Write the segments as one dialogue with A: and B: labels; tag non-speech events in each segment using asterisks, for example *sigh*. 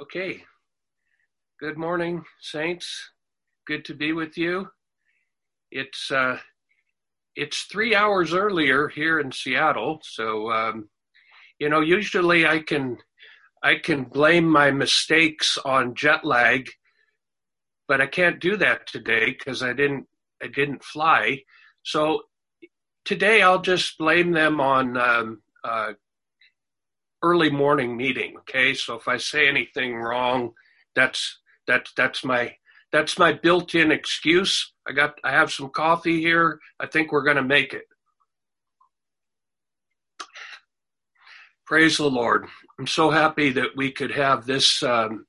A: Okay. Good morning, saints. Good to be with you. It's uh, it's three hours earlier here in Seattle, so um, you know usually I can I can blame my mistakes on jet lag, but I can't do that today because I didn't I didn't fly. So today I'll just blame them on um, uh, early morning meeting. Okay, so if I say anything wrong, that's that's that's my that's my built-in excuse. I got I have some coffee here. I think we're going to make it. Praise the Lord. I'm so happy that we could have this um,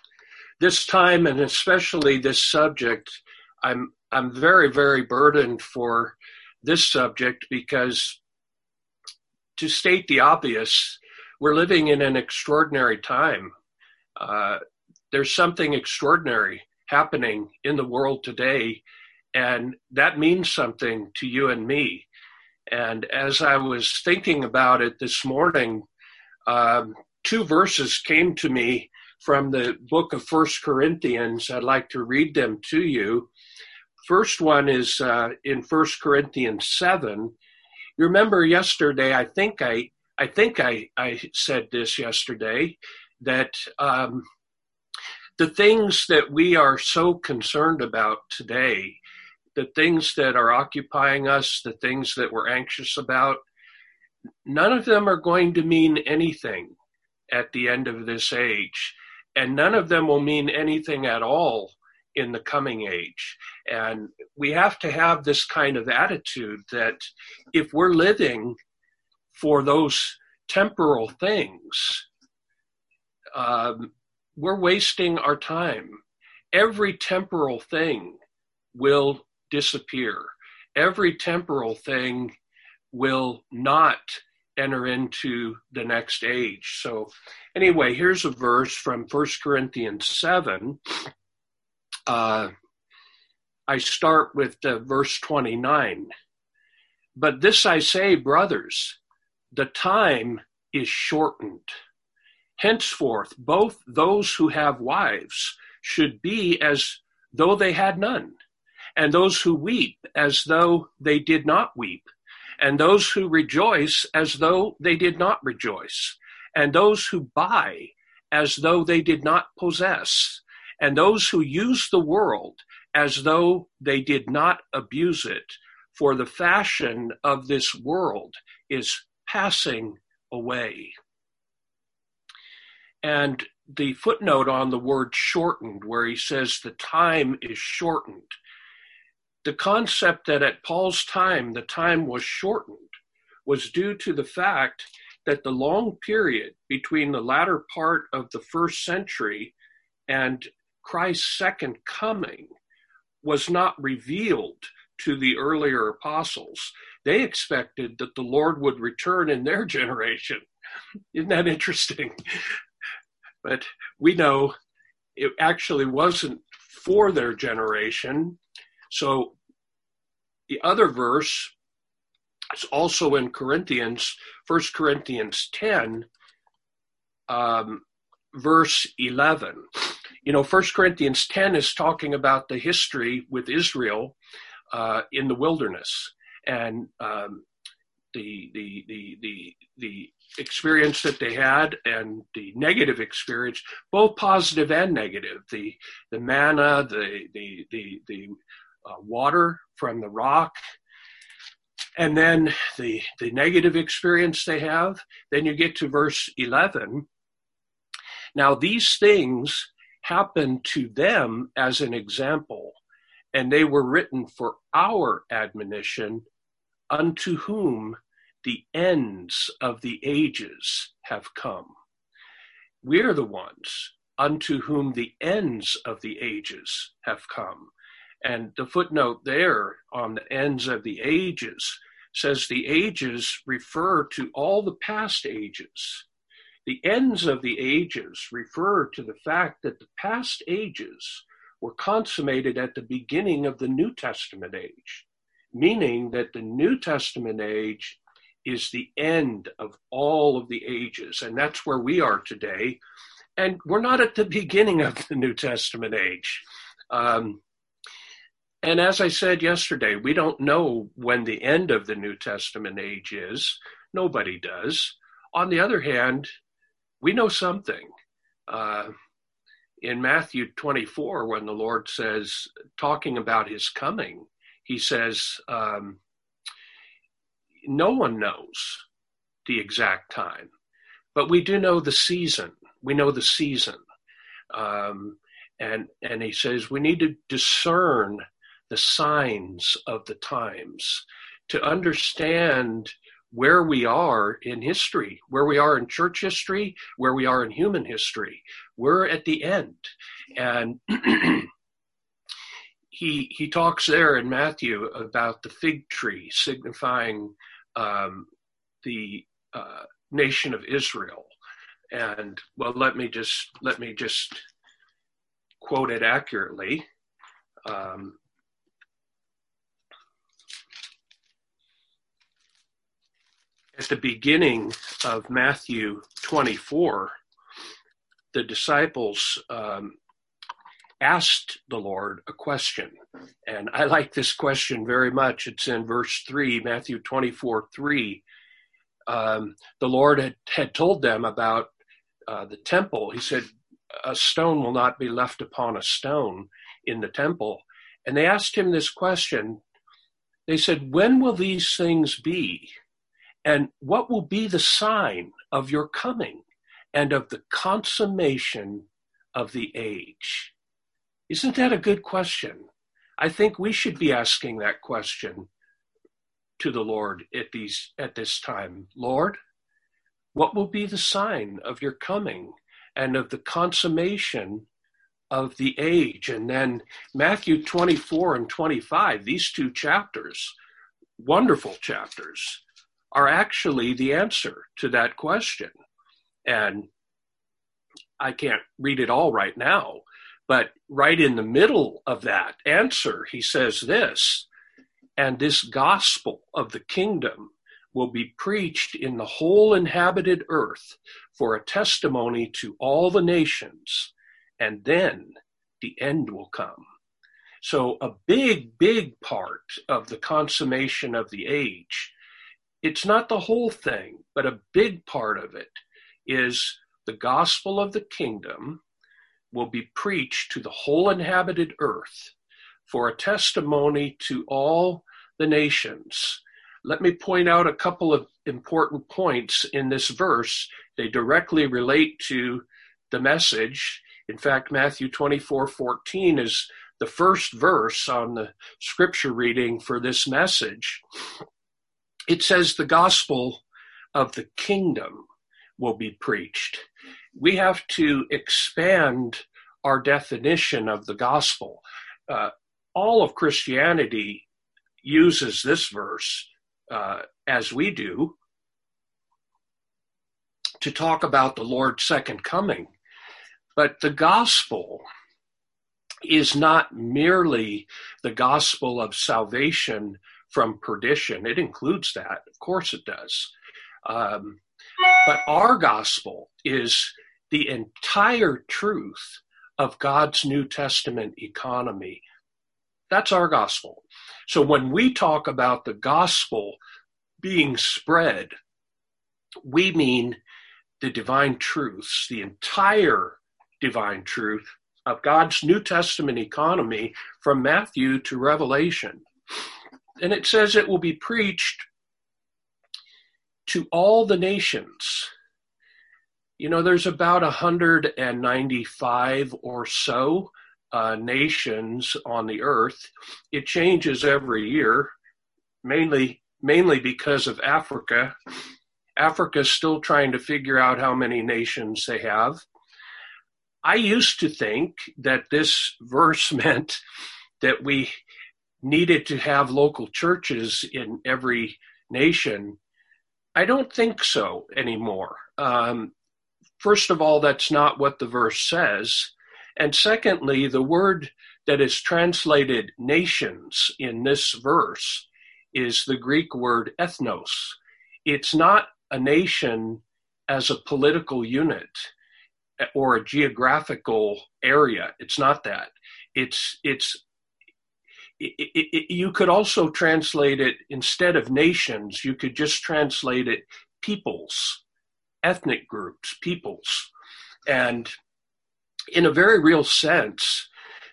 A: *clears throat* this time and especially this subject. I'm I'm very very burdened for this subject because to state the obvious, we're living in an extraordinary time. Uh, there's something extraordinary happening in the world today, and that means something to you and me. And as I was thinking about it this morning, um, two verses came to me from the book of First Corinthians. I'd like to read them to you. First one is uh, in First Corinthians 7. You remember yesterday, I think I I think I, I said this yesterday that um, the things that we are so concerned about today, the things that are occupying us, the things that we're anxious about, none of them are going to mean anything at the end of this age. And none of them will mean anything at all in the coming age. And we have to have this kind of attitude that if we're living for those temporal things, um, we're wasting our time. Every temporal thing will disappear. Every temporal thing will not enter into the next age. So, anyway, here's a verse from 1 Corinthians 7. Uh, I start with the verse 29. But this I say, brothers, the time is shortened. Henceforth, both those who have wives should be as though they had none, and those who weep as though they did not weep, and those who rejoice as though they did not rejoice, and those who buy as though they did not possess, and those who use the world as though they did not abuse it. For the fashion of this world is passing away. And the footnote on the word shortened, where he says the time is shortened, the concept that at Paul's time the time was shortened was due to the fact that the long period between the latter part of the first century and Christ's second coming was not revealed to the earlier apostles. They expected that the Lord would return in their generation. Isn't that interesting? But we know it actually wasn't for their generation. So the other verse is also in Corinthians, 1 Corinthians 10, um, verse 11. You know, 1 Corinthians 10 is talking about the history with Israel uh, in the wilderness and um, the, the, the, the, the experience that they had and the negative experience, both positive and negative. The, the manna, the, the, the, the uh, water from the rock, and then the, the negative experience they have. Then you get to verse 11. Now, these things happened to them as an example, and they were written for our admonition unto whom the ends of the ages have come. We're the ones unto whom the ends of the ages have come. And the footnote there on the ends of the ages says the ages refer to all the past ages. The ends of the ages refer to the fact that the past ages were consummated at the beginning of the New Testament age meaning that the New Testament age is the end of all of the ages. And that's where we are today. and we're not at the beginning of the New Testament age. Um, and as I said yesterday, we don't know when the end of the New Testament age is. Nobody does. On the other hand, we know something. Uh, in Matthew 24, when the Lord says, talking about his coming, he says, um, No one knows the exact time, but we do know the season. We know the season. Um, and, and he says, we need to discern the signs of the times to understand where we are in history, where we are in church history, where we are in human history. We're at the end. And *clears throat* he, he talks there in Matthew about the fig tree signifying um, the uh, nation of Israel. And well, let me just let me just quote it accurately. Um, at the beginning of Matthew 24, the disciples um, asked the Lord a question. And I like this question very much. It's in verse 3, Matthew 24 3. Um, the Lord had, had told them about uh, the temple. He said, A stone will not be left upon a stone in the temple. And they asked him this question. They said, When will these things be? And what will be the sign of your coming and of the consummation of the age? Isn't that a good question? I think we should be asking that question to the Lord at these at this time. Lord, what will be the sign of your coming and of the consummation of the age? And then Matthew 24 and 25, these two chapters, wonderful chapters are actually the answer to that question. And I can't read it all right now, but right in the middle of that answer, he says this and this gospel of the kingdom will be preached in the whole inhabited earth for a testimony to all the nations, and then the end will come. So, a big, big part of the consummation of the age it's not the whole thing, but a big part of it is the gospel of the kingdom will be preached to the whole inhabited earth for a testimony to all the nations. Let me point out a couple of important points in this verse. They directly relate to the message. In fact, Matthew 24 14 is the first verse on the scripture reading for this message it says the gospel of the kingdom will be preached. We have to expand our definition of the gospel. Uh, all of Christianity uses this verse, uh, as we do, to talk about the Lord's second coming. But the gospel is not merely the gospel of salvation from perdition. It includes that, of course, it does. Um, but our gospel is the entire truth of God's New Testament economy. That's our gospel. So when we talk about the gospel being spread, we mean the divine truths, the entire divine truth of God's New Testament economy from Matthew to Revelation and it says it will be preached to all the nations. You know, there's about 195 or so uh, nations on the earth. It changes every year, mainly mainly because of Africa. Africa's still trying to figure out how many nations they have. I used to think that this verse *laughs* meant that we needed to have local churches in every nation. I don't think so anymore. Um, first of all, that's not what the verse says. And secondly, the word that is translated nations in this verse is the Greek word ethnos. It's not a nation as a political unit. or a geographical area. It's not that. It's it's it, it, it, you could also translate it instead of nations. You could just translate it peoples, ethnic groups, peoples, and in a very real sense,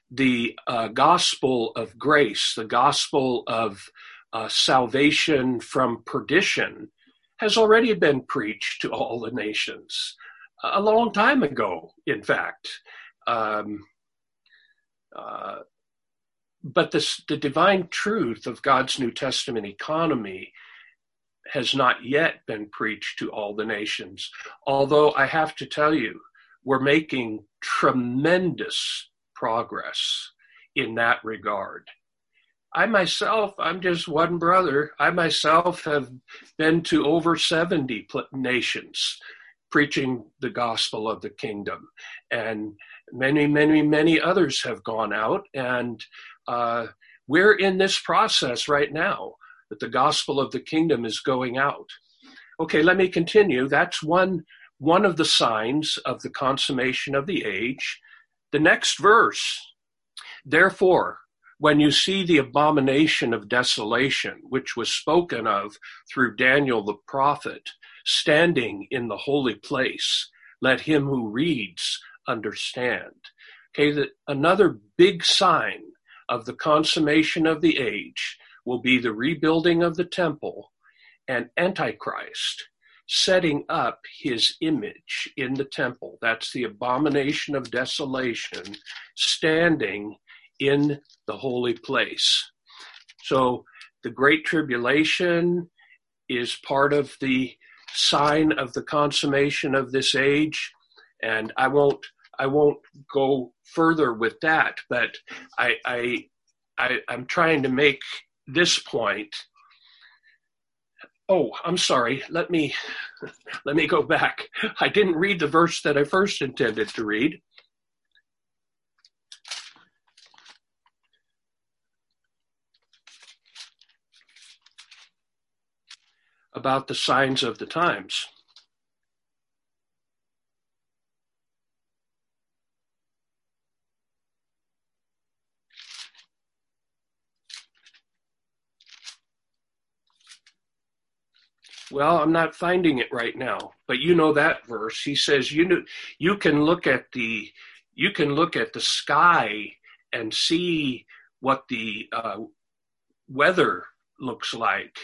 A: the uh, gospel of grace, the gospel of uh, salvation from perdition, has already been preached to all the nations a long time ago, in fact. Um, uh, but this, the divine truth of God's New Testament economy has not yet been preached to all the nations. Although I have to tell you, we're making tremendous progress in that regard. I myself, I'm just one brother. I myself have been to over 70 nations preaching the gospel of the kingdom. And many, many, many others have gone out. And uh, we're in this process right now that the gospel of the kingdom is going out. Okay, let me continue. That's one, one of the signs of the consummation of the age. The next verse, therefore, when you see the abomination of desolation, which was spoken of through Daniel the prophet, standing in the holy place, let him who reads understand. Okay, that another big sign of the consummation of the age will be the rebuilding of the temple and Antichrist setting up his image in the temple. That's the abomination of desolation standing in the holy place. So the Great Tribulation is part of the sign of the consummation of this age. And I won't I won't go further with that, but I, I, I I'm trying to make this point. Oh, I'm sorry. Let me let me go back. I didn't read the verse that I first intended to read. about the signs of the times. Well, I'm not finding it right now, but you know that verse. He says you know you can look at the you can look at the sky and see what the uh, weather looks like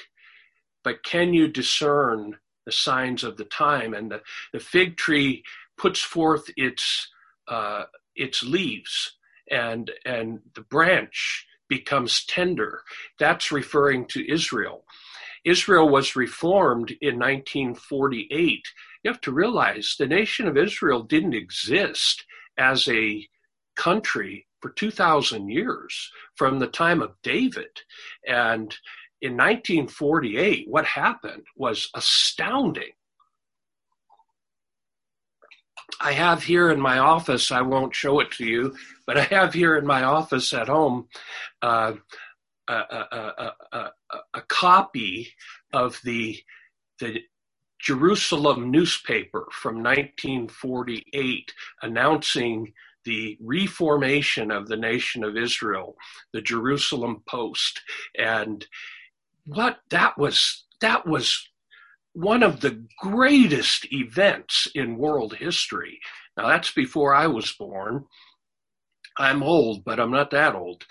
A: but can you discern the signs of the time? And the, the fig tree puts forth its uh, its leaves, and and the branch becomes tender. That's referring to Israel. Israel was reformed in 1948. You have to realize the nation of Israel didn't exist as a country for 2,000 years from the time of David. And in 1948, what happened was astounding. I have here in my office, I won't show it to you, but I have here in my office at home uh, a, a, a, a, copy of the, the Jerusalem newspaper from 1948 announcing the reformation of the nation of Israel, the Jerusalem Post. And what that was that was one of the greatest events in world history. Now that's before I was born. I'm old, but I'm not that old.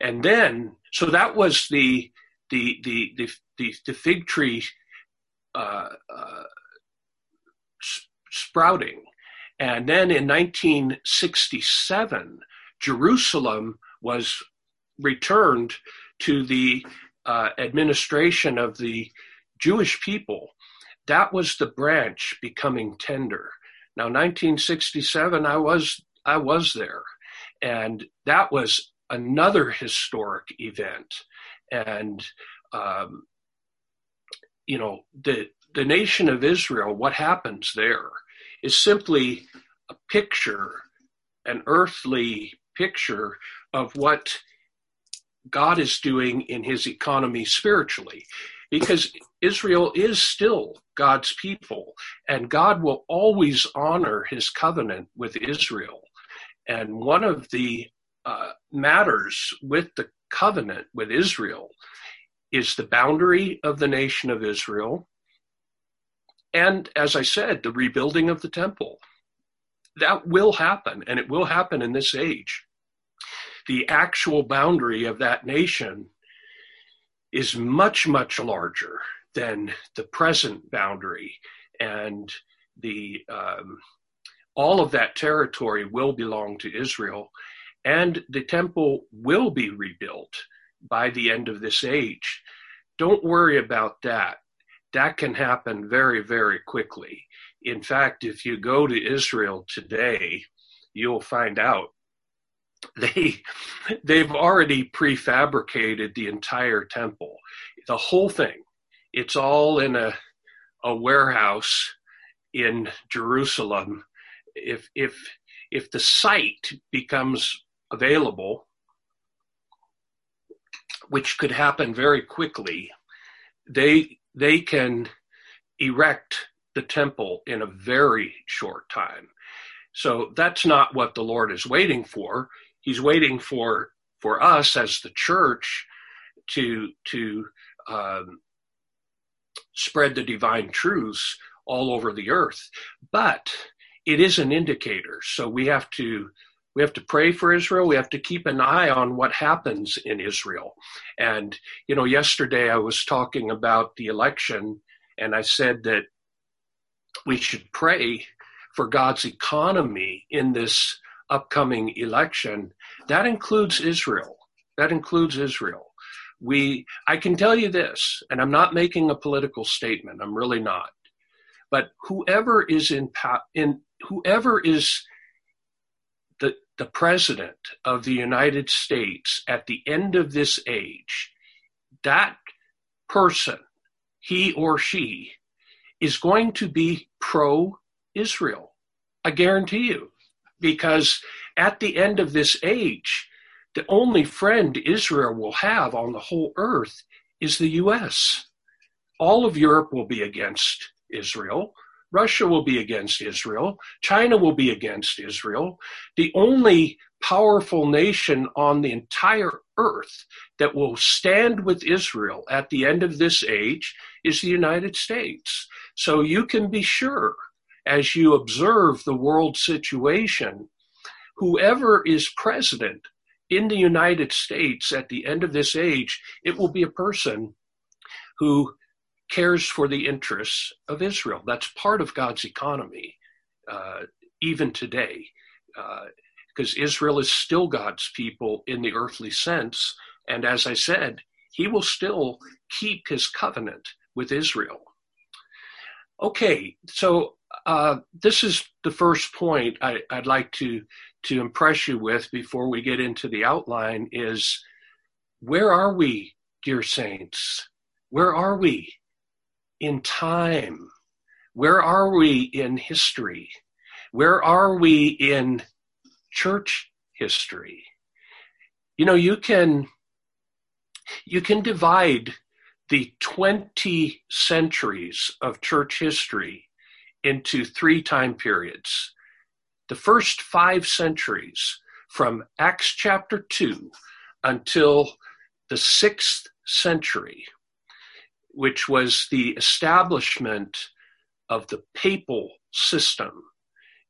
A: And then, so that was the the the the the, the fig tree uh, uh, sprouting, and then in 1967, Jerusalem was returned to the uh, administration of the Jewish people, that was the branch becoming tender. Now, 1967, I was I was there, and that was another historic event. And um, you know, the the nation of Israel, what happens there is simply a picture, an earthly picture of what God is doing in his economy spiritually. because Israel is still God's people, and God will always honor his covenant with Israel. And one of the uh, matters with the covenant with Israel is the boundary of the nation of Israel. And as I said, the rebuilding of the temple. That will happen, and it will happen in this age. The actual boundary of that nation is much, much larger than the present boundary. And the um, all of that territory will belong to Israel, and the temple will be rebuilt by the end of this age. Don't worry about that. That can happen very, very quickly. In fact, if you go to Israel today, you'll find out *laughs* they they've already prefabricated the entire temple the whole thing it's all in a a warehouse in Jerusalem if if if the site becomes available which could happen very quickly they they can erect the temple in a very short time. So that's not what the lord is waiting for. He's waiting for for us as the church to to um, spread the divine truths all over the earth. But it is an indicator so we have to we have to pray for Israel. We have to keep an eye on what happens in Israel. And, you know, yesterday I was talking about the election and I said that we should pray for God's economy in this upcoming election, that includes Israel. That includes Israel. We, I can tell you this, and I'm not making a political statement. I'm really not. But whoever is in, in whoever is the president of the United States at the end of this age, that person, he or she, is going to be pro Israel. I guarantee you because at the end of this age, the only friend Israel will have on the whole earth is the US. All of Europe will be against Israel. Russia will be against Israel. China will be against Israel. The only powerful nation on the entire earth that will stand with Israel at the end of this age is the United States. So you can be sure as you observe the world situation, whoever is president in the United States at the end of this age, it will be a person who cares for the interests of Israel. That's part of God's economy, uh, even today, because uh, Israel is still God's people in the earthly sense. And as I said, he will still keep his covenant with Israel. Okay, so uh, this is the first point I, would like to to impress you with before we get into the outline is where are we, dear saints? Where are we in time? Where are we in history? Where are we in church history? You know, you can you can divide the 20 centuries of church history into three time periods. The first five centuries, from Acts chapter 2 until the sixth century, which was the establishment of the papal system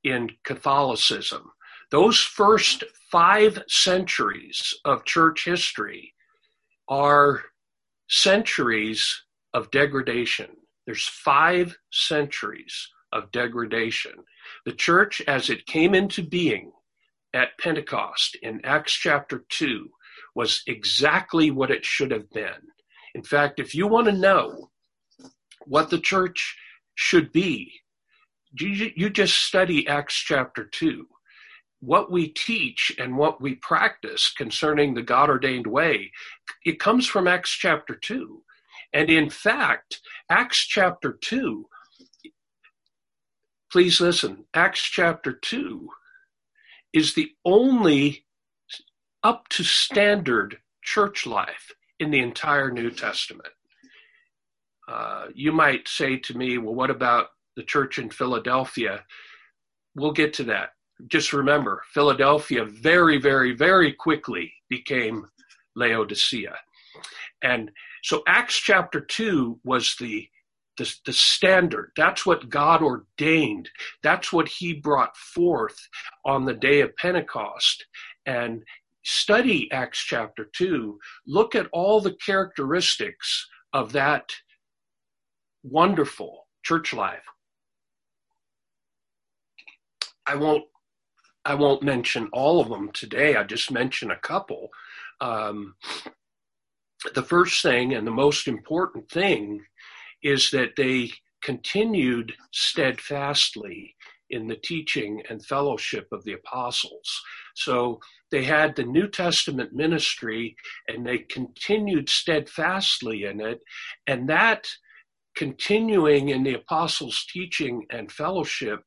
A: in Catholicism. Those first five centuries of church history are centuries of degradation. There's five centuries of degradation. The church, as it came into being at Pentecost in Acts chapter 2, was exactly what it should have been. In fact, if you want to know what the church should be, you, just study Acts chapter 2. What we teach and what we practice concerning the God ordained way, it comes from Acts chapter 2. And in fact, Acts chapter 2 Please listen. Acts chapter 2 is the only up to standard church life in the entire New Testament. Uh, you might say to me, well, what about the church in Philadelphia? We'll get to that. Just remember, Philadelphia very, very, very quickly became Laodicea. And so Acts chapter 2 was the, the, the standard. That's what God ordained. That's what he brought forth on the day of Pentecost. And study Acts chapter 2. Look at all the characteristics of that wonderful church life. I won't I won't mention all of them today. I just mention a couple. Um, the first thing and the most important thing is that they continued steadfastly in the teaching and fellowship of the apostles. So they had the New Testament ministry and they continued steadfastly in it. And that continuing in the apostles' teaching and fellowship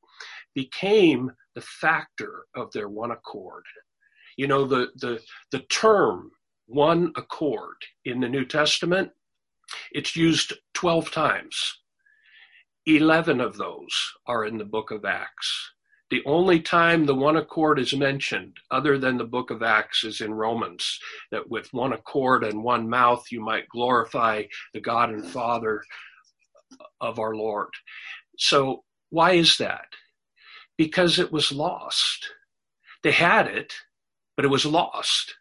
A: became the factor of their one accord. You know, the, the, the term one accord in the New Testament, it's used 12 times. 11 of those are in the book of Acts. The only time the one accord is mentioned, other than the book of Acts, is in Romans, that with one accord and one mouth you might glorify the God and Father of our Lord. So, why is that? Because it was lost. They had it, but it was lost.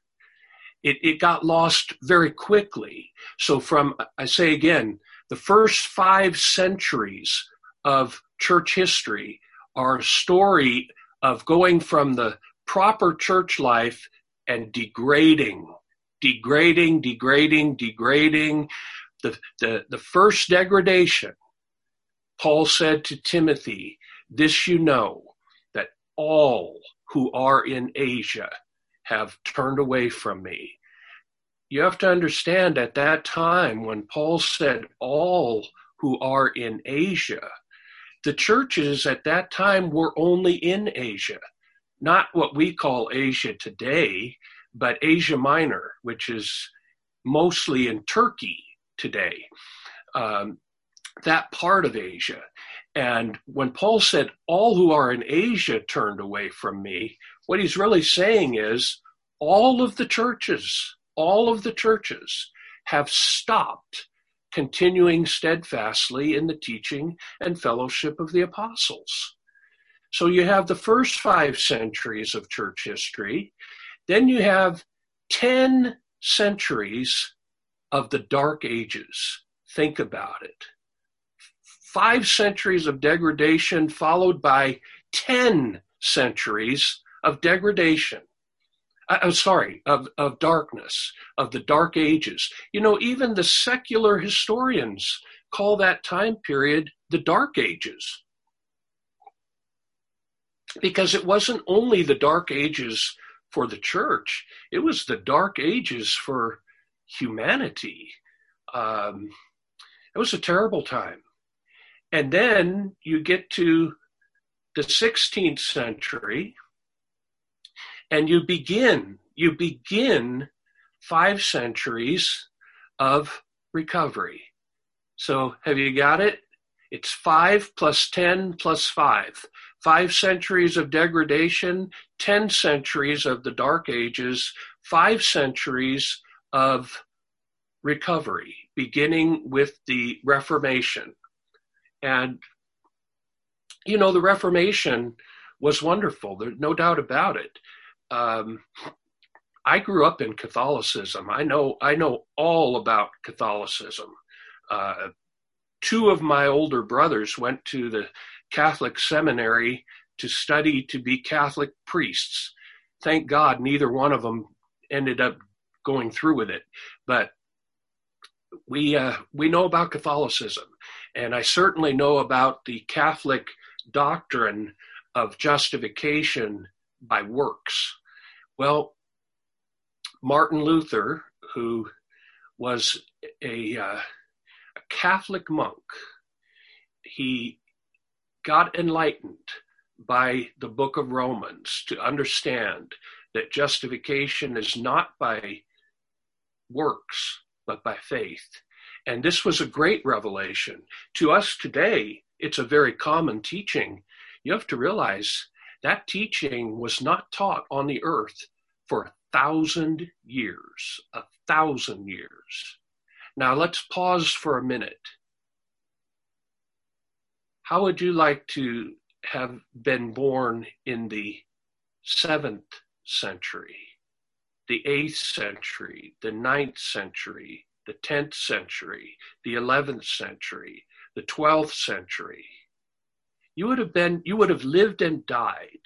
A: It, it got lost very quickly. So, from, I say again, the first five centuries of church history are a story of going from the proper church life and degrading, degrading, degrading, degrading. The, the, the first degradation, Paul said to Timothy, This you know, that all who are in Asia have turned away from me you have to understand at that time when Paul said all who are in Asia, the churches at that time were only in Asia, not what we call Asia today, but Asia Minor, which is mostly in Turkey today, um, that part of Asia. And when Paul said, All who are in Asia turned away from me, what he's really saying is, all of the churches all of the churches have stopped continuing steadfastly in the teaching and fellowship of the apostles. So you have the first five centuries of church history, then you have 10 centuries of the Dark Ages. Think about it. Five centuries of degradation, followed by 10 centuries of degradation. I'm sorry, of, of darkness, of the dark ages. You know, even the secular historians call that time period the dark ages. Because it wasn't only the dark ages for the church, it was the dark ages for humanity. Um, it was a terrible time. And then you get to the 16th century, and you begin, you begin five centuries of recovery. So have you got it? It's five plus 10 plus five. Five centuries of degradation, 10 centuries of the Dark Ages, five centuries of recovery, beginning with the Reformation. And, you know, the Reformation was wonderful. There's no doubt about it um, I grew up in Catholicism. I know I know all about Catholicism. Uh, two of my older brothers went to the Catholic seminary to study to be Catholic priests. Thank God, neither one of them ended up going through with it. But we uh, we know about Catholicism, and I certainly know about the Catholic doctrine of justification by works. Well, Martin Luther, who was a, uh, a Catholic monk, he got enlightened by the book of Romans to understand that justification is not by works, but by faith. And this was a great revelation. To us today, it's a very common teaching. You have to realize that teaching was not taught on the earth for a thousand years. A thousand years. Now let's pause for a minute. How would you like to have been born in the seventh century, the eighth century, the ninth century, the tenth century, the eleventh century, the twelfth century? You would have been, you would have lived and died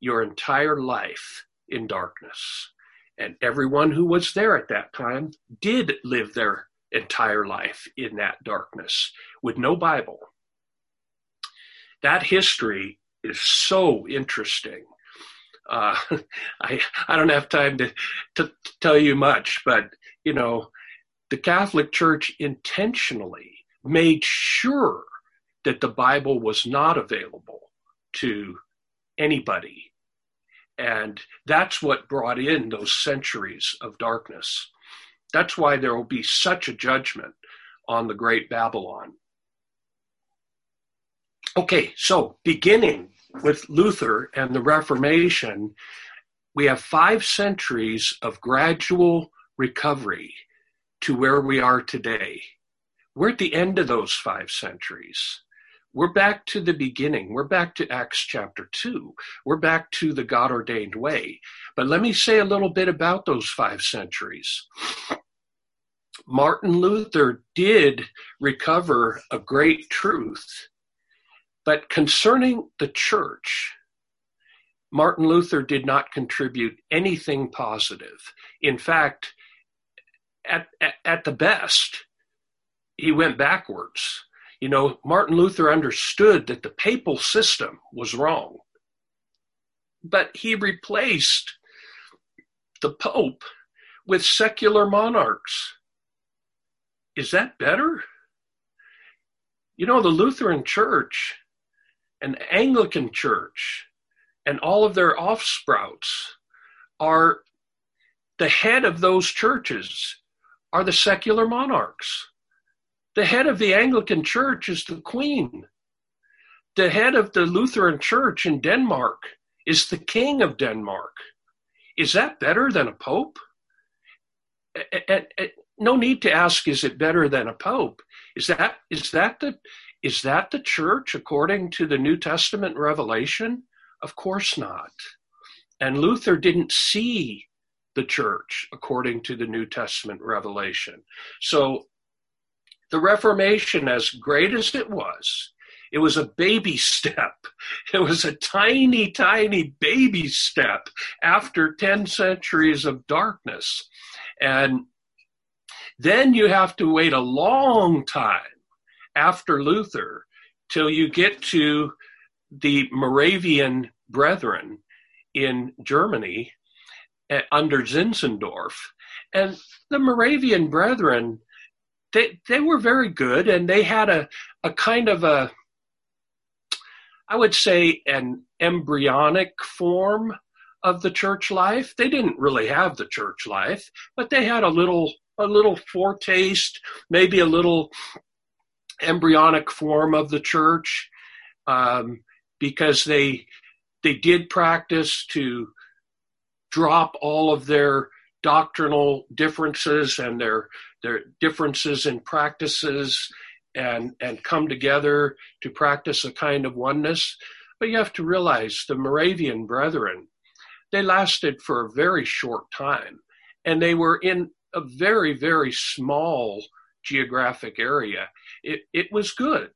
A: your entire life in darkness. And everyone who was there at that time did live their entire life in that darkness with no Bible. That history is so interesting. Uh, *laughs* I I don't have time to, to tell you much, but you know, the Catholic Church intentionally made sure that the Bible was not available to anybody. And that's what brought in those centuries of darkness. That's why there will be such a judgment on the great Babylon. Okay, so beginning with Luther and the Reformation, we have five centuries of gradual recovery to where we are today. We're at the end of those five centuries. We're back to the beginning. We're back to Acts chapter 2. We're back to the God ordained way. But let me say a little bit about those five centuries. Martin Luther did recover a great truth, but concerning the church, Martin Luther did not contribute anything positive. In fact, at, at, at the best, he went backwards. You know, Martin Luther understood that the papal system was wrong, but he replaced the Pope with secular monarchs. Is that better? You know, the Lutheran Church and Anglican Church and all of their offsprouts are the head of those churches are the secular monarchs. The head of the Anglican Church is the Queen. The head of the Lutheran Church in Denmark is the King of Denmark. Is that better than a Pope? no need to ask is it better than a pope is that is that the is that the church according to the new testament revelation of course not and luther didn't see the church according to the new testament revelation so the reformation as great as it was it was a baby step. *laughs* It was a tiny, tiny baby step after 10 centuries of darkness. And then you have to wait a long time after Luther till you get to the Moravian Brethren in Germany uh, under Zinzendorf. And the Moravian Brethren, they, they were very good and they had a, a kind of a, I would say, an embryonic form of the church life. They didn't really have the church life, but they had a little a little foretaste, maybe a little embryonic form of the church, um, because they they did practice to drop all of their doctrinal differences and their their differences in practices and and come together to practice a kind of oneness. But you have to realize the Moravian brethren, they lasted for a very short time, and they were in a very, very small geographic area. It, it was good,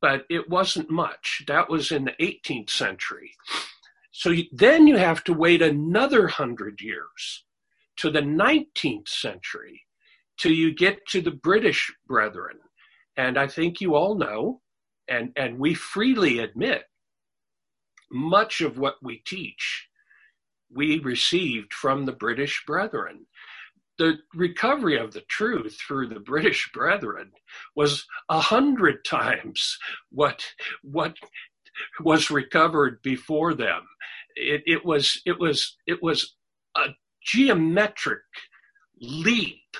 A: but it wasn't much. That was in the 18th century. So you, then you have to wait another hundred years to the 19th century till you get to the British Brethren. And I think you all know, and, and we freely admit, much of what we teach we received from the British Brethren the recovery of the truth through the British Brethren was a hundred times what what was recovered before them. It, it was it was it was a geometric leap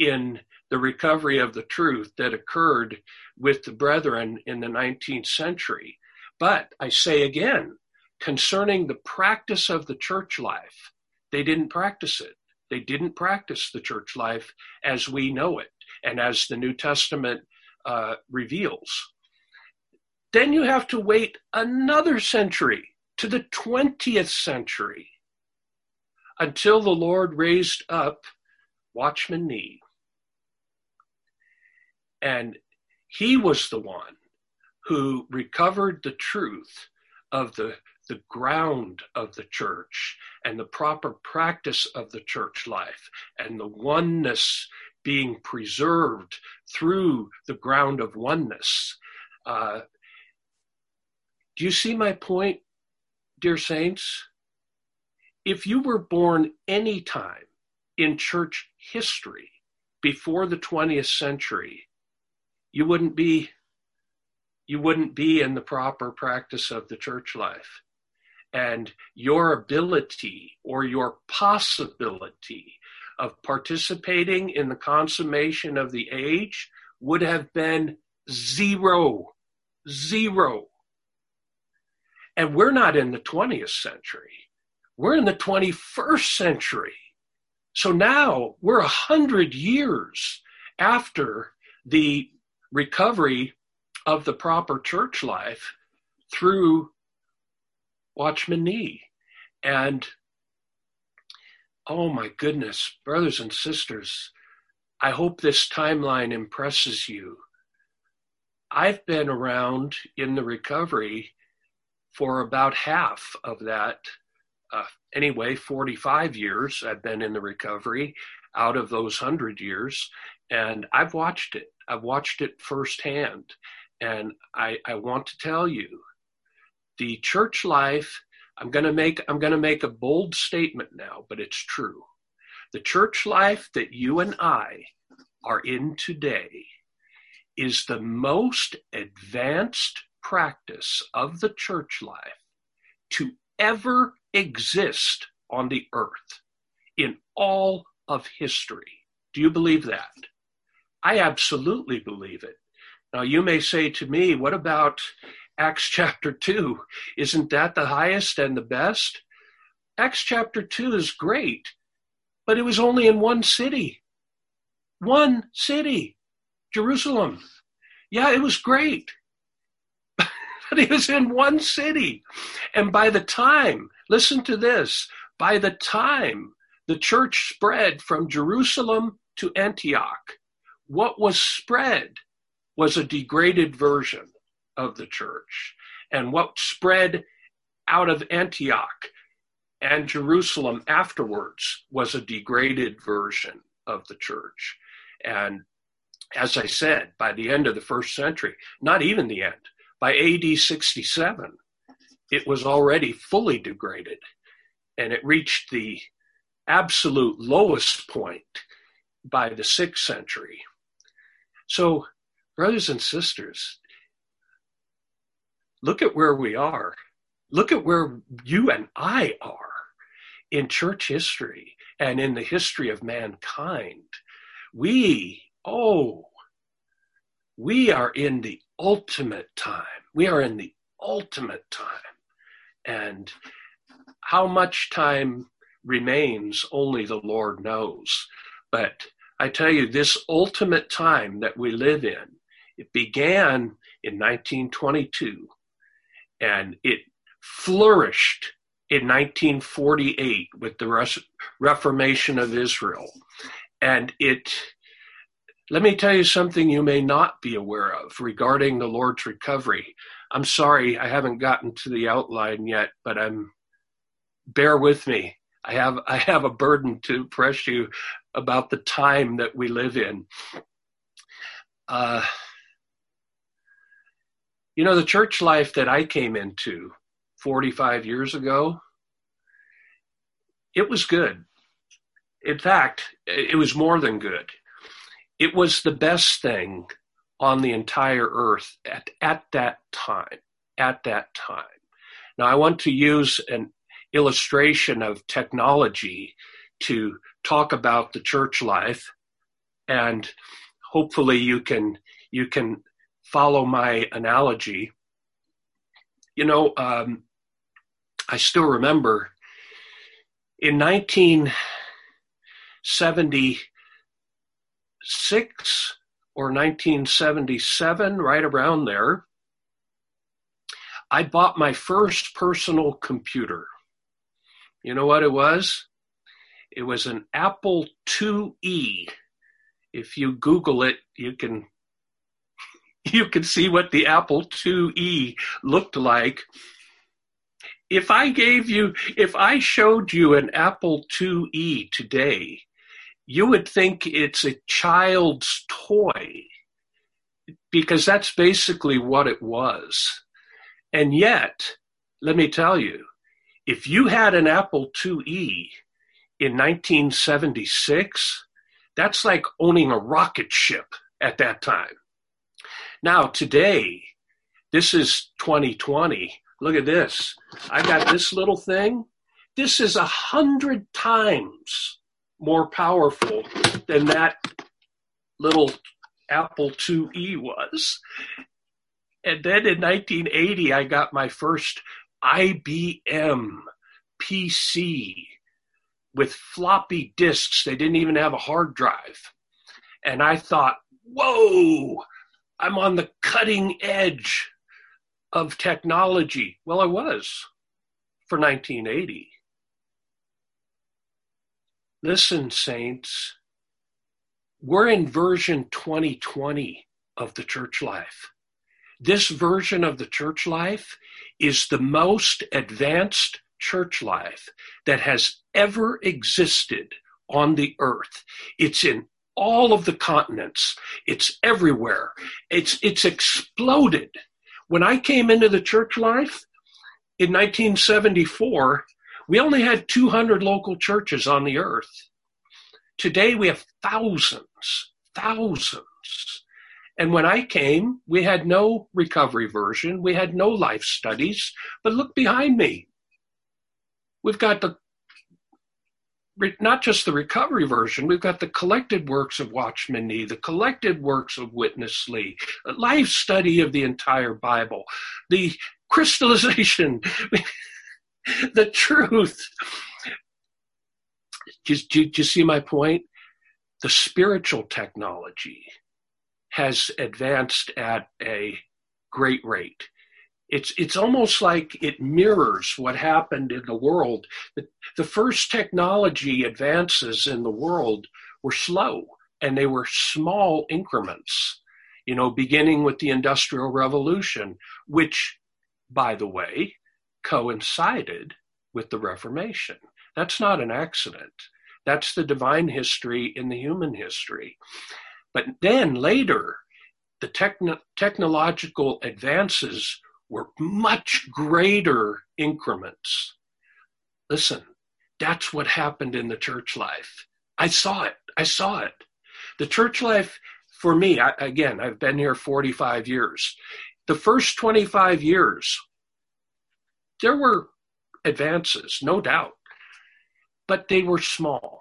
A: in the recovery of the truth that occurred with the brethren in the 19th century. But I say again, concerning the practice of the church life, they didn't practice it. They didn't practice the church life as we know it and as the New Testament uh, reveals. Then you have to wait another century to the 20th century until the Lord raised up Watchman Nee. And he was the one who recovered the truth of the, the ground of the church and the proper practice of the church life and the oneness being preserved through the ground of oneness. Uh, do you see my point, dear saints? If you were born any time in church history before the 20th century, you wouldn't be you wouldn't be in the proper practice of the church life. And your ability or your possibility of participating in the consummation of the age would have been zero. Zero. And we're not in the 20th century. We're in the 21st century. So now we're a hundred years after the recovery of the proper church life through Watchman Nee. And oh my goodness, brothers and sisters, I hope this timeline impresses you. I've been around in the recovery for about half of that. Uh, anyway, 45 years I've been in the recovery out of those 100 years, and I've watched it. I've watched it firsthand. And I, I want to tell you the church life i'm to make i'm going to make a bold statement now but it's true the church life that you and i are in today is the most advanced practice of the church life to ever exist on the earth in all of history. Do you believe that? I absolutely believe it. Now, you may say to me, what about Acts *laughs* chapter 2? Isn't that the highest and the best? Acts chapter 2 is great, but it was only in one city. One city, Jerusalem. Yeah, it was great *laughs* but it was in one city. And by the time, listen to this, by the time the church spread from Jerusalem to Antioch, what was spread was a degraded version of the church. And what spread out of Antioch and Jerusalem afterwards was a degraded version of the church. And as I said, by the end of the first century, not even the end, by AD 67, it was already fully degraded and it reached the absolute lowest point by the sixth century. So, brothers and sisters, look at where we are. Look at where you and I are in church history and in the history of mankind. We, oh, we are in the ultimate time. We are in the ultimate time. And how much time remains, only the Lord knows. But I tell you, this ultimate time that we live in, it began in 1922 and it flourished in 1948 with the Reformation of Israel. And it let me tell you something you may not be aware of regarding the Lord's recovery. I'm sorry I haven't gotten to the outline yet, but I'm bear with me. I have I have a burden to press you about the time that we live in. Uh, you know, the church life that I came into 45 years ago, it was good. In fact, it was more than good it was the best thing on the entire earth at, at that time. At that time. Now, I want to use an illustration of technology to talk about the church life and hopefully you can you can follow my analogy. You know, um, I still remember in 1976 or 1977, right around there, I bought my first personal computer. You know what it was? It was an Apple IIe. If you Google it, you can *laughs* you can see what the Apple IIe looked like. If I gave you, if I showed you an Apple IIe today, you would think it's a child's toy because that's basically what it was. And yet, let me tell you, if you had an Apple IIe in 1976, that's like owning a rocket ship at that time. Now, today, this is 2020. Look at this. I got this little thing. This is a hundred times more powerful than that little Apple IIe was. And then in 1980, I got my first IBM PC with floppy disks. They didn't even have a hard drive. And I thought, whoa, I'm on the cutting edge of technology. Well, I was for 1980. Listen, Saints, we're in version 2020 of the church life. This version of the church life is the most advanced church life that has ever existed on the earth. It's in all of the continents. It's everywhere. It's it's exploded. When I came into the church life in 1974, we only had 200 local churches on the earth. Today we have thousands, thousands. And when I came, we had no recovery version, we had no life studies. But look behind me. We've got the not just the recovery version, we've got the collected works of Watchman Nee, the collected works of Witness Lee, a life study of the entire Bible, the crystallization, *laughs* the truth. Do, do, do you see my point? The spiritual technology has advanced at a great rate. It's it's almost like it mirrors what happened in the world. The, the first technology advances in the world were slow and they were small increments. You know, beginning with the Industrial Revolution, which, by the way, coincided with the Reformation. That's not an accident. That's the divine history in the human history. But then later, the techno- technological advances were much greater increments. Listen, that's what happened in the church life. I saw it. I saw it. The church life, for me, I, again, I've been here 45 years. The first 25 years, there were advances, no doubt, but they were small.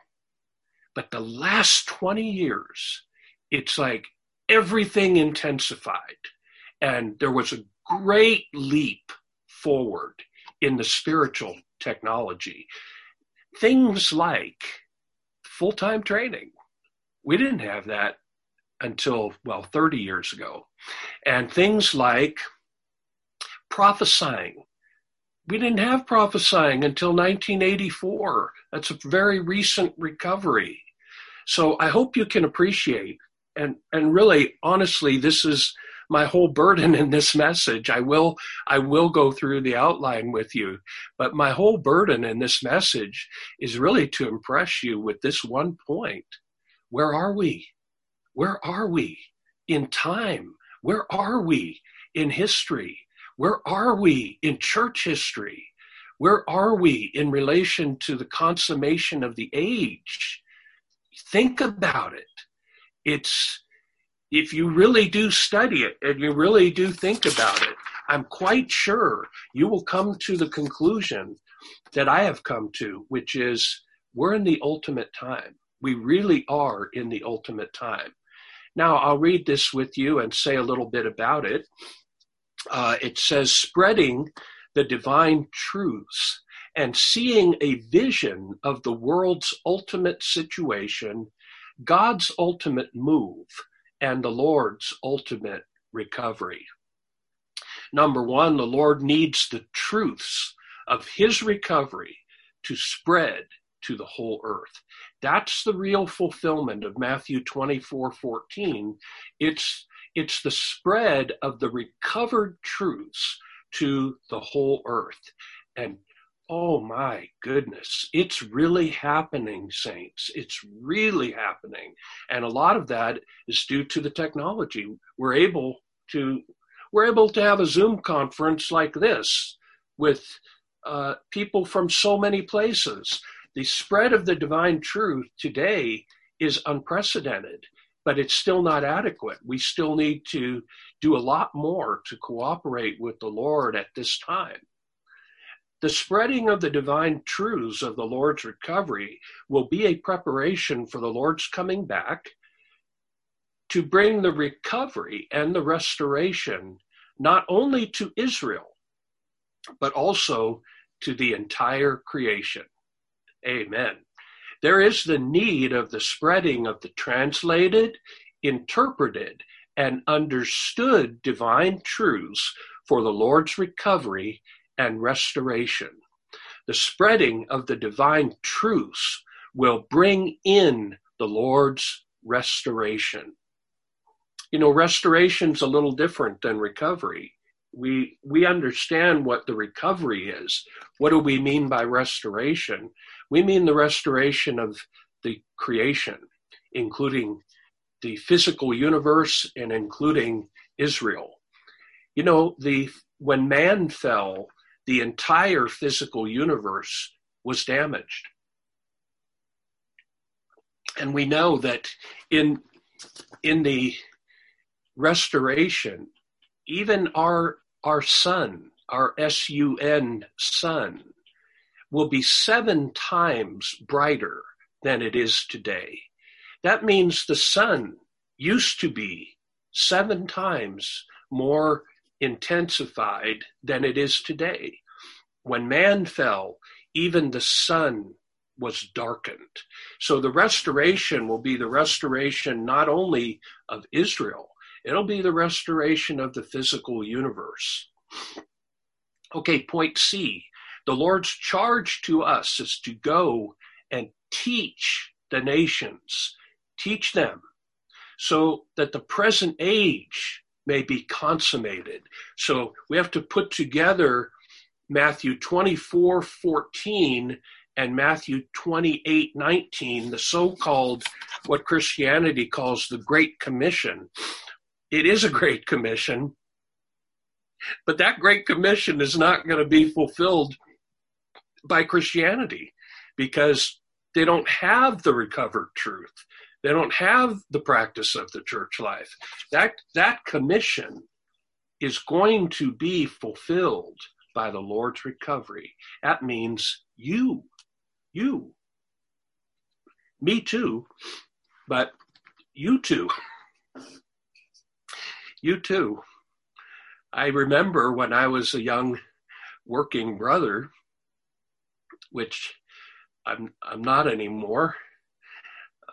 A: But the last 20 years, it's like everything intensified. And there was a great leap forward in the spiritual technology. Things like full time training. We didn't have that until, well, 30 years ago. And things like prophesying. We didn't have prophesying until 1984. That's a very recent recovery. So I hope you can appreciate and and really honestly this is my whole burden in this message. I will I will go through the outline with you, but my whole burden in this message is really to impress you with this one point. Where are we? Where are we in time? Where are we in history? Where are we in church history? Where are we in relation to the consummation of the age? Think about it. It's if you really do study it and you really do think about it, I'm quite sure you will come to the conclusion that I have come to, which is we're in the ultimate time. We really are in the ultimate time. Now, I'll read this with you and say a little bit about it. Uh, it says, spreading the divine truths and seeing a vision of the world's ultimate situation, God's ultimate move, and the Lord's ultimate recovery. Number one, the Lord needs the truths of his recovery to spread to the whole earth. That's the real fulfillment of Matthew 24 14. It's, it's the spread of the recovered truths to the whole earth. And oh my goodness, it's really happening, saints. It's really happening. And a lot of that is due to the technology. We're able to we're able to have a Zoom conference like this with uh, people from so many places. The spread of the divine truth today is unprecedented, but it's still not adequate. We still need to do a lot more to cooperate with the Lord at this time. The spreading of the divine truths of the Lord's recovery will be a preparation for the Lord's coming back to bring the recovery and the restoration not only to Israel, but also to the entire creation. Amen. There is the need of the spreading of the translated, interpreted, and understood divine truths for the Lord's recovery and restoration. The spreading of the divine truths will bring in the Lord's restoration you know, restoration's a little different than recovery. We we understand what the recovery is. What do we mean by restoration? We mean the restoration of the creation, including the physical universe and including Israel. You know, the when man fell, the entire physical universe was damaged. And we know that in in the restoration, even our our sun, our S-U-N sun, will be seven times brighter than it is today. That means the sun used to be seven times more intensified than it is today. When man fell, even the sun was darkened. So the restoration will be the restoration not only of Israel, It'll be the restoration of the physical universe. Okay, point C. The Lord's charge to us is to go and teach the nations, teach them so that the present age may be consummated. So we have to put together Matthew 24 14 and Matthew 28 19, the so called what Christianity calls the Great Commission. It is a great commission, but that great commission is not going to be fulfilled by Christianity because they don't have the recovered truth. They don't have the practice of the church life. That that commission is going to be fulfilled by the Lord's recovery. That means you, you, me too, but you too. You too. I remember when I was a young working brother, which I'm I'm not anymore.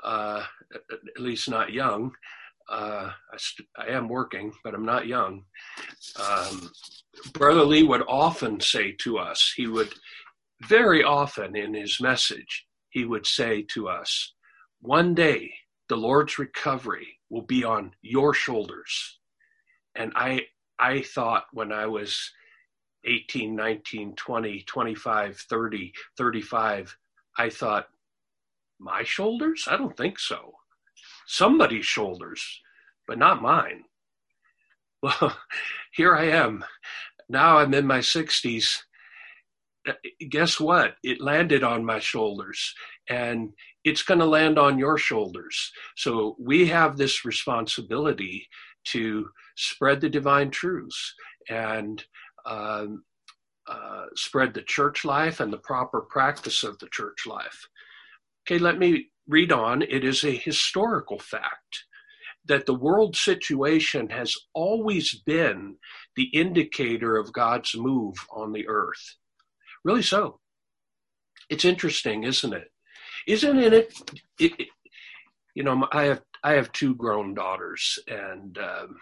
A: Uh, at least not young. Uh, I, st- I, am working, but I'm not young. Um, Brother Lee would often say to us, he would very often in his message, he would say to us, One day the Lord's recovery will be on your shoulders and I I thought when I was 18, 19, 20, 25, 30, 35, I thought, my shoulders? I don't think so. Somebody's shoulders, but not mine. *laughs* Well, here I am. Now I'm in my 60s. Guess what? It landed on my shoulders and it's going to land on your shoulders. So we have this responsibility to spread the divine truths and um, uh, spread the church life and the proper practice of the church life. Okay, let me read on, it is a historical fact that the world situation has always been the indicator of God's move on the earth. Really so. It's interesting, isn't it? Isn't it? it, it you know, I have I have two grown daughters, and um,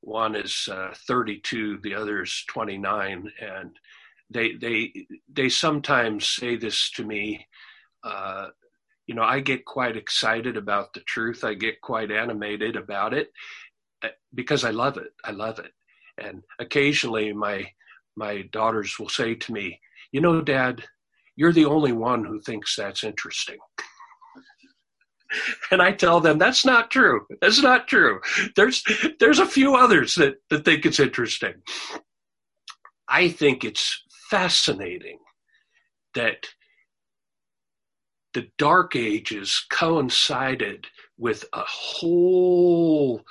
A: one is uh, 32, the other is 29, and they they they sometimes say this to me. Uh, you know, I get quite excited about the truth. I get quite animated about it uh, because I love it. I love it. And occasionally my my daughters will say to me, "You know, dad, you're the only one who thinks that's interesting." *laughs* and I tell them that's not true. That's not true. There's there's a few others that that think it's interesting. I think it's fascinating that the Dark Ages coincided with a whole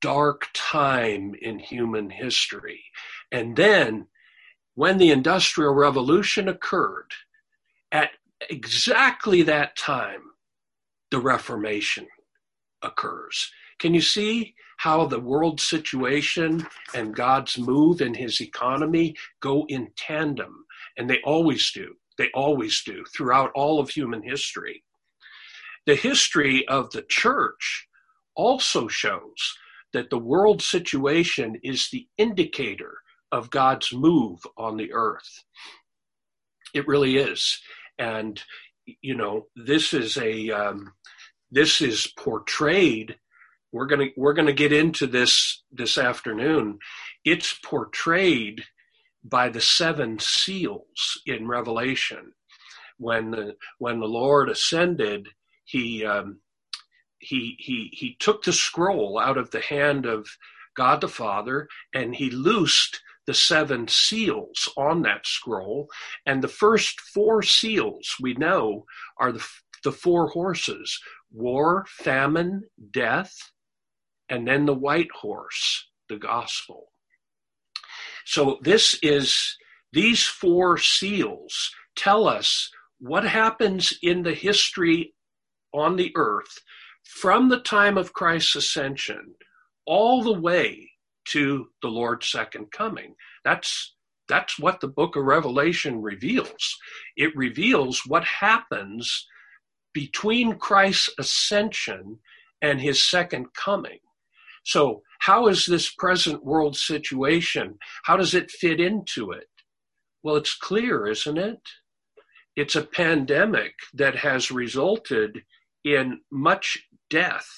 A: dark time in human history. And then, when the Industrial Revolution occurred, at exactly that time, the Reformation occurs. Can you see how the world situation and God's move in his economy go in tandem? And they always do. They always do throughout all of human history. The history of the church also shows that the world situation is the indicator of God's move on the earth. It really is. And, you know, this is a, um, this is portrayed we're going to we're going to get into this this afternoon it's portrayed by the seven seals in Revelation. When the when the Lord ascended, he um, he he he took the scroll out of the hand of God the Father, and he loosed the seven seals on that scroll. And the first four seals we know are the the four horses: war, famine, death, and then the white horse, the gospel. So this is these four seals tell us what happens in the history on the earth from the time of Christ's ascension all the way to the Lord's second coming. That's that's what the book of Revelation reveals. It reveals what happens between Christ's ascension and his second coming. So how is this present world situation? How does it fit into it? Well, it's clear, isn't it? It's a pandemic that has resulted in much death.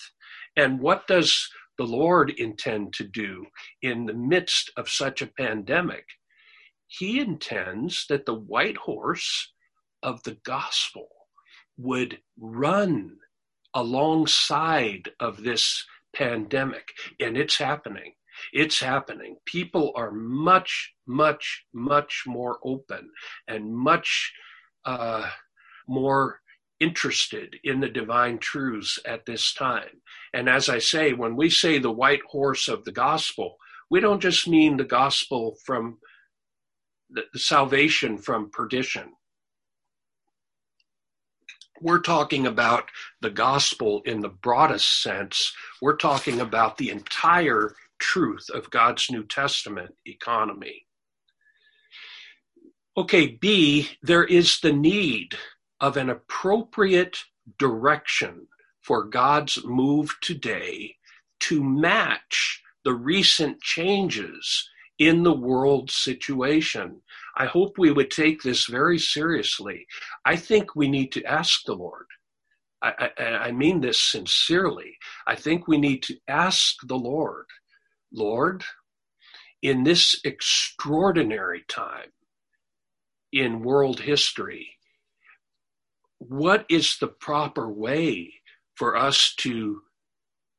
A: And what does the Lord intend to do in the midst of such a pandemic? He intends that the white horse of the gospel would run alongside of this pandemic, and it's happening. It's happening. People are much, much, much more open and much uh, more interested in the divine truths at this time. And as I say, when we say the white horse of the gospel, we don't just mean the gospel from the, the salvation from perdition we're talking about the gospel in the broadest sense. We're talking about the entire truth of God's New Testament economy. Okay, B, there is the need of an appropriate direction for God's move today to match the recent changes in the world situation. I hope we would take this very seriously. I think we need to ask the Lord. I, I, I, mean this sincerely. I think we need to ask the Lord, Lord, in this extraordinary time in world history, what is the proper way for us to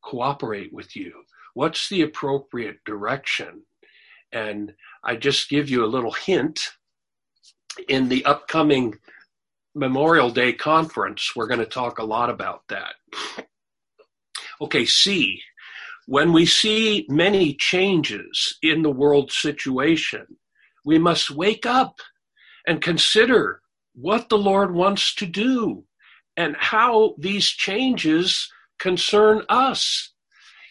A: cooperate with you? What's the appropriate direction? And I just give you a little hint. In the upcoming Memorial Day conference, we're going to talk a lot about that. Okay, C. When we see many changes in the world situation, we must wake up and consider what the Lord wants to do and how these changes concern us.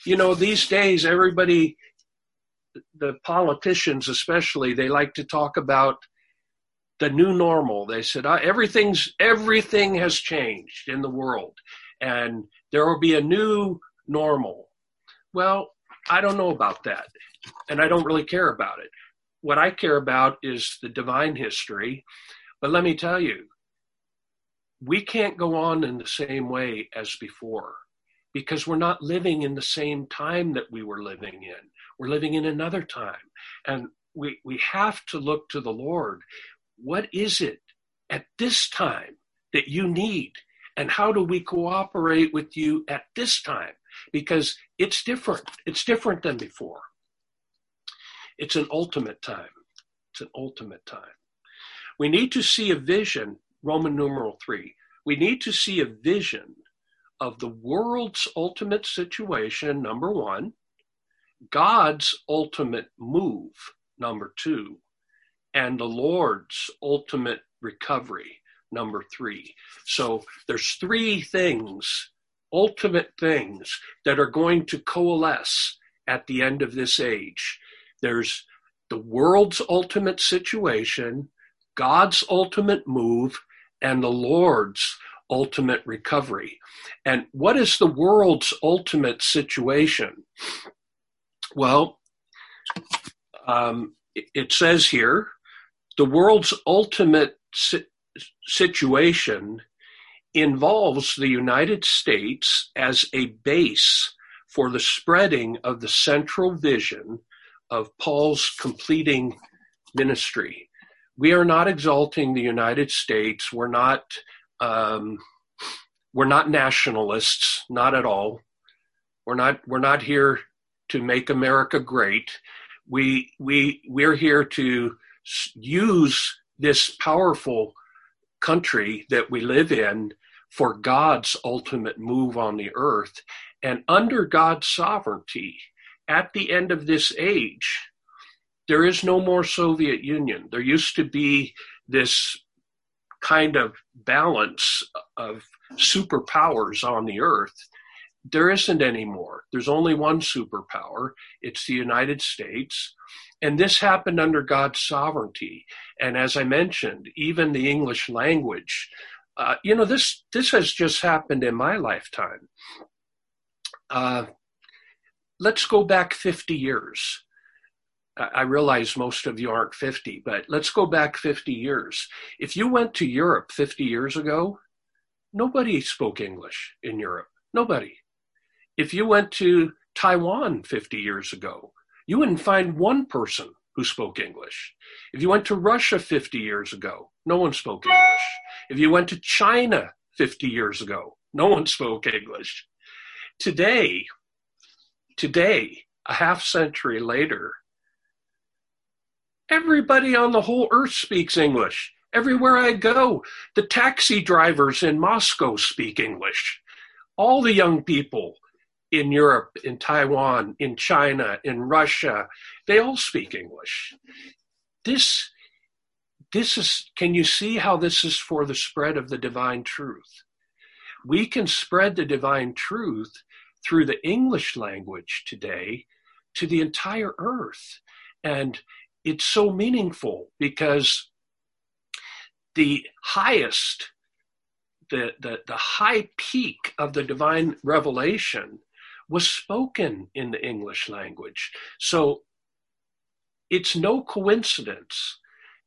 A: You know, these days, everybody, the politicians especially, they like to talk about the new normal. They said uh, everything's everything has changed in the world, and there will be a new normal. Well, I don't know about that, and I don't really care about it. What I care about is the divine history. But let me tell you, we can't go on in the same way as before because we're not living in the same time that we were living in. We're living in another time. And we, we have to look to the Lord. What is it at this time that you need? And how do we cooperate with you at this time? Because it's different. It's different than before. It's an ultimate time. It's an ultimate time. We need to see a vision, Roman numeral three. We need to see a vision of the world's ultimate situation, number one, God's ultimate move, number two, and the Lord's ultimate recovery, number three. So there's three things, ultimate things, that are going to coalesce at the end of this age. There's the world's ultimate situation, God's ultimate move, and the Lord's ultimate recovery. And what is the world's ultimate situation? Well, um, it says here the world's ultimate si- situation involves the United States as a base for the spreading of the central vision of Paul's completing ministry. We are not exalting the United States. We're not um, we're not nationalists, not at all. We're not we're not here to make America great. We we we're here to use this powerful country that we live in for God's ultimate move on the earth and under God's sovereignty at the end of this age there is no more Soviet Union. There used to be this kind of balance of superpowers on the earth. There isn't anymore. There's only one superpower. It's the United States. And this happened under God's sovereignty. And as I mentioned, even the English language, uh, you know, this, this has just happened in my lifetime. Uh, let's go back 50 years. I realize most of you aren't 50, but let's go back 50 years. If you went to Europe 50 years ago, nobody spoke English in Europe. Nobody. If you went to Taiwan 50 years ago, you wouldn't find one person who spoke English. If you went to Russia 50 years ago, no one spoke English. If you went to China 50 years ago, no one *laughs* spoke English. Today, today, a half century later, Everybody on the whole earth speaks English. Everywhere I go, the taxi drivers in Moscow speak English. All the young people in Europe, in Taiwan, in China, in Russia, they all speak English. This, this is, can you see how this is for the spread of the divine truth? We can spread the divine truth through the English language today to the entire earth. And it's so meaningful because the highest, the, the, the high peak of the divine revelation was spoken in the English language. So it's no coincidence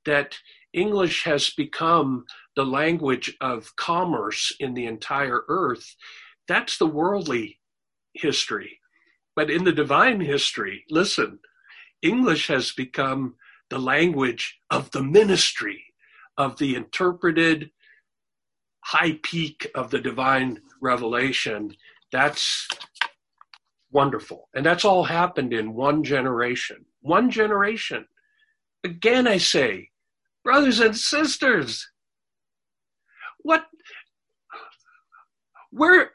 A: that English has become the language of commerce in the entire earth. That's the worldly history. But in the divine history, listen, English has become the language of the ministry, of the interpreted high peak of the divine revelation. That's wonderful. And that's all happened in one generation. One generation. Again, I say, brothers and sisters, what, where,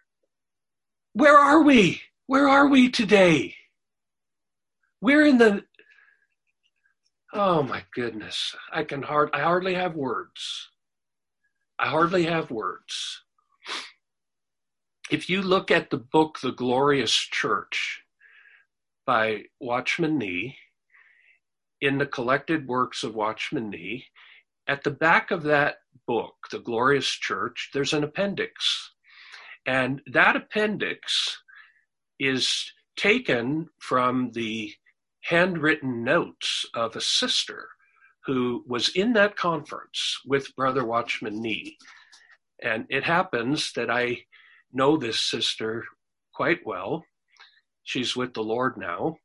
A: where are we? Where are we today? We're in the Oh my goodness. I can hard I hardly have words. I hardly have words. If you look at the book The Glorious Church by Watchman Nee, in the collected works of Watchman Nee, at the back of that book, The Glorious Church, there's an appendix. And that appendix is taken from the handwritten notes of a sister who was in that conference with Brother Watchman Nee. And it happens that I know this sister quite well. She's with the Lord now.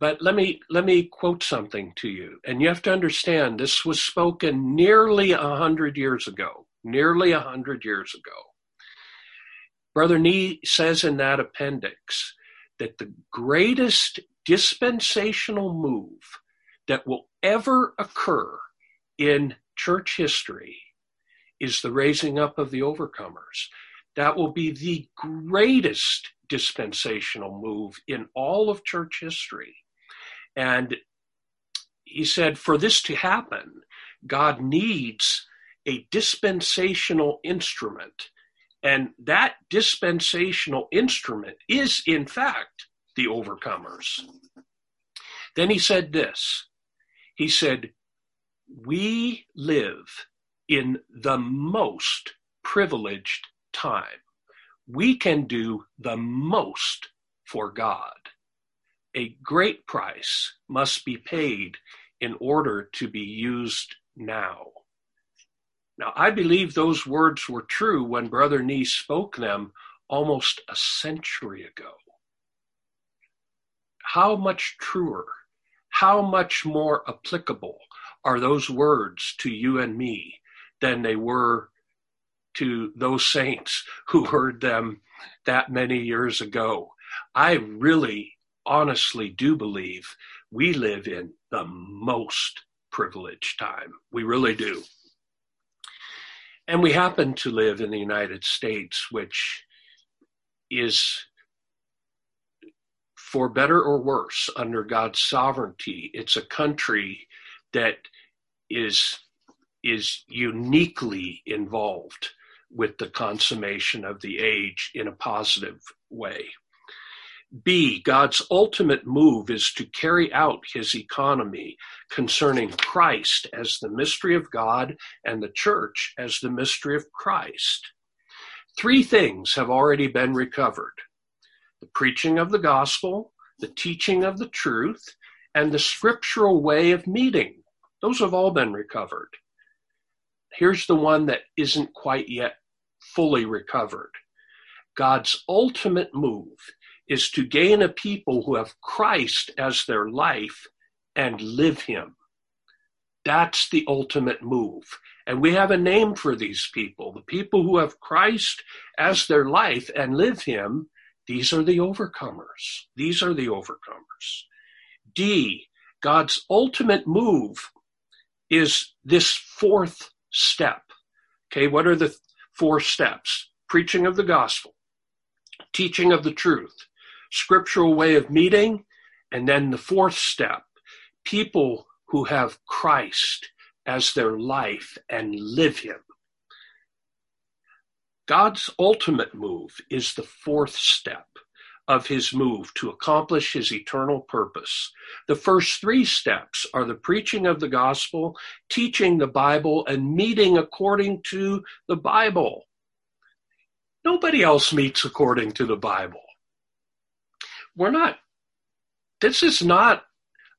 A: But let me let me quote something to you. And you have to understand this was spoken nearly a hundred years ago. Nearly a hundred years ago. Brother Nee says in that appendix that the greatest dispensational move that will ever occur in church history is the raising up of the overcomers. That will be the greatest dispensational move in all of church history. And he said, for this to happen, God needs a dispensational instrument. And that dispensational instrument is, in fact, the overcomers. Then he said this He said, We live in the most privileged time. We can do the most for God. A great price must be paid in order to be used now. Now, I believe those words were true when Brother Nee spoke them almost a century ago. How much truer, how much more applicable are those words to you and me than they were to those saints who heard them that many years ago. I really honestly do believe we live in the most privileged time. We really do. And we happen to live in the United States, which is, for better or worse, under God's sovereignty. It's a country that is is uniquely involved with the consummation of the age in a positive way. B, God's ultimate move is to carry out his economy concerning Christ as the mystery of God and the church as the mystery of Christ. Three things have already been recovered the preaching of the gospel, the teaching of the truth, and the scriptural way of meeting. Those have all been recovered here's the one that isn't quite yet fully recovered. God's ultimate move is to gain a people who have Christ as their life and live Him. That's the ultimate move. And we have a name for these people. The people who have Christ as their life and live Him, these are the overcomers. These are the overcomers. D, God's ultimate move is this fourth step. Okay, what are the four steps? Preaching of the gospel, teaching of the truth, scriptural way of meeting, and then the fourth step, people who have Christ as their life and live Him. God's ultimate move is the fourth step of his move to accomplish his eternal purpose. The first three steps are the preaching of the gospel, teaching the Bible, and meeting according to the Bible. Nobody else meets according to the Bible. We're not, this is not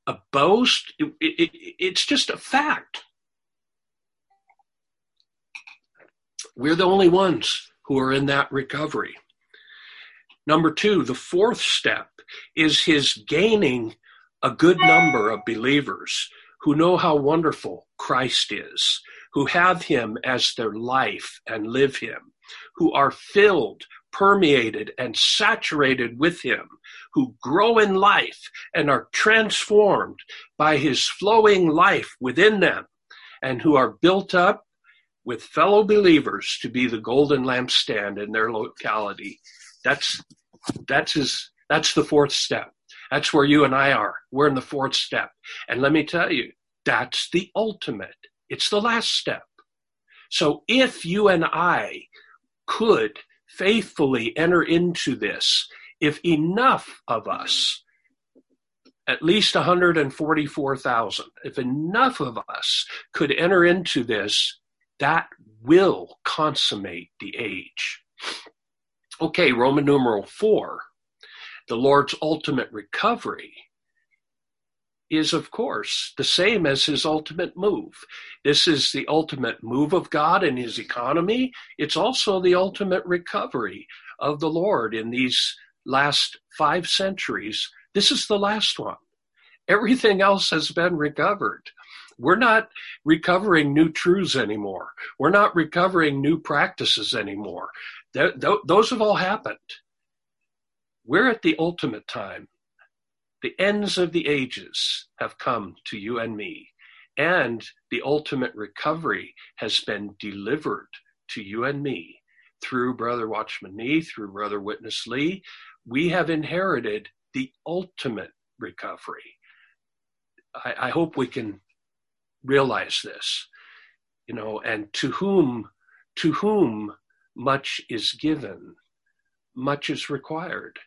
A: a boast, it, it, it's just a fact. We're the only ones who are in that recovery. Number two, the fourth step is his gaining a good number of believers who know how wonderful Christ is, who have him as their life and live him, who are filled, permeated, and saturated with him, who grow in life and are transformed by his flowing life within them, and who are built up with fellow believers to be the golden lampstand in their locality that's that's his that's the fourth step. That's where you and I are. We're in the fourth step. And let me tell you, that's the ultimate. It's the last step. So if you and I could faithfully enter into this, if enough of us, at least 144,000, if enough of us could enter into this, that will consummate the age. Okay, Roman numeral four, the Lord's ultimate recovery is, of course, the same as his ultimate move. This is the ultimate move of God in his economy. It's also the ultimate recovery of the Lord in these last five centuries. This is the last one. Everything else has been recovered. We're not recovering new truths anymore. We're not recovering new practices anymore. Th- th- those have all happened. We're at the ultimate time the ends of the ages have come to you and me, and the ultimate recovery has been delivered to you and me through Brother Watchman Nee, through Brother Witness Lee. We have inherited the ultimate recovery. I, I hope we can realize this, you know, and to whom, to whom much is given, much is required.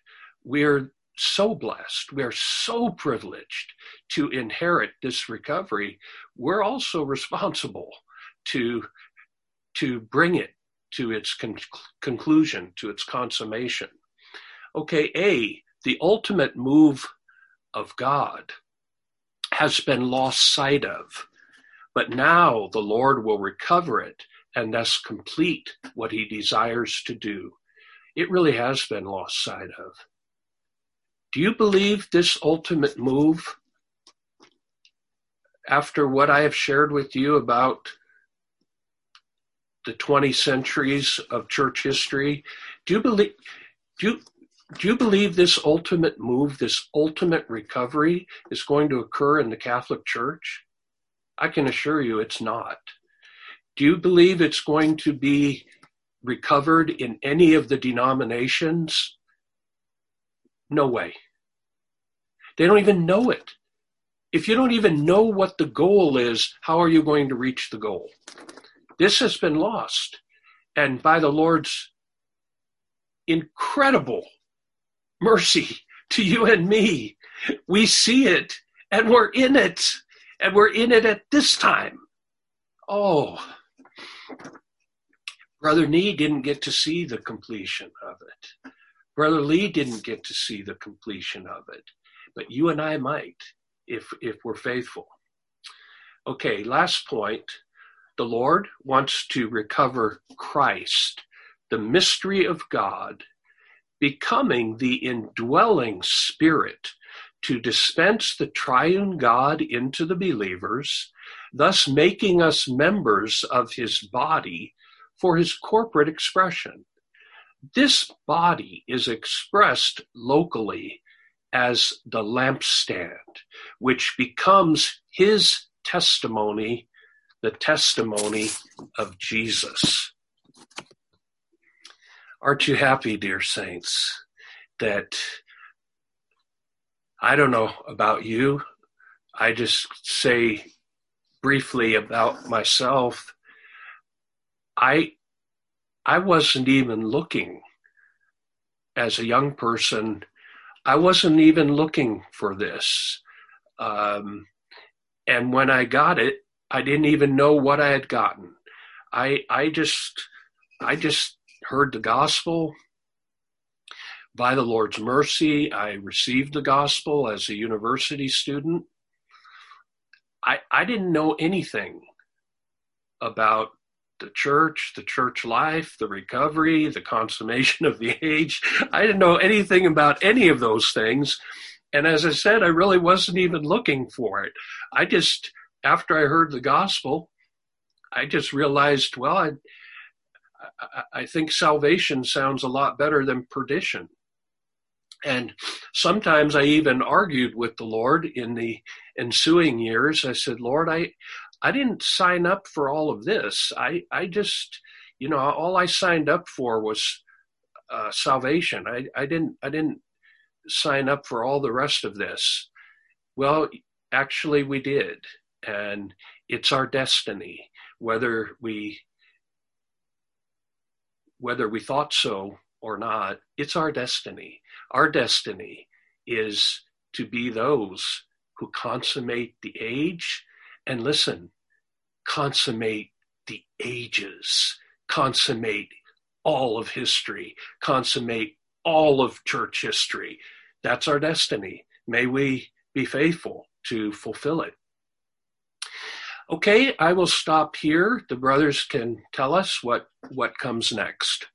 A: We're so blessed, we are so privileged to inherit this recovery. We're also responsible to, to bring it to its con- conclusion, to its consummation. Okay, A, the ultimate move of God has been lost sight of, but now the Lord will recover it and thus complete what he desires to do. It really has been lost sight of. Do you believe this ultimate move, after what I have shared with you about the 20 centuries of church history, do you believe, do you, do you believe this ultimate move, this ultimate recovery is going to occur in the Catholic Church? I can assure you it's not. Do you believe it's going to be recovered in any of the denominations? No way. They don't even know it. If you don't even know what the goal is, how are you going to reach the goal? This has been lost. And by the Lord's incredible mercy to you and me, we see it and we're in it. And we're in it at this time. Oh, Brother Nee didn't get to see the completion of it. Brother Lee didn't get to see the completion of it, but you and I might if if we're faithful. Okay, last point. The Lord wants to recover Christ, the mystery of God, becoming the indwelling spirit to dispense the triune God into the believers, thus making us members of his body for his corporate expression. This body is expressed locally as the lampstand, which becomes his testimony, the testimony of Jesus. Aren't you happy, dear saints, that I don't know about you. I just say briefly about myself. I I wasn't even looking as a young person. I wasn't even looking for this. Um, and when I got it, I didn't even know what I had gotten. I I just I just heard the gospel by the Lord's mercy, I received the gospel as a university student. I, I didn't know anything about the church, the church life, the recovery, the consummation of the age. I didn't know anything about any of those things. And as I said, I really wasn't even looking for it. I just, after I heard the gospel, I just realized, well, I, I think salvation sounds a lot better than perdition. And sometimes I even argued with the Lord in the ensuing years. I said, Lord, I, I didn't sign up for all of this. I, I just, you know, all I signed up for was uh, salvation. I, I didn't, I didn't sign up for all the rest of this. Well, actually, we did, and it's our destiny whether we whether we thought so or not, it's our destiny. Our destiny is to be those who consummate the age and listen, consummate the ages, consummate all of history, consummate all of church history. That's our destiny. May we be faithful to fulfill it. Okay, I will stop here. The brothers can tell us what, what comes next.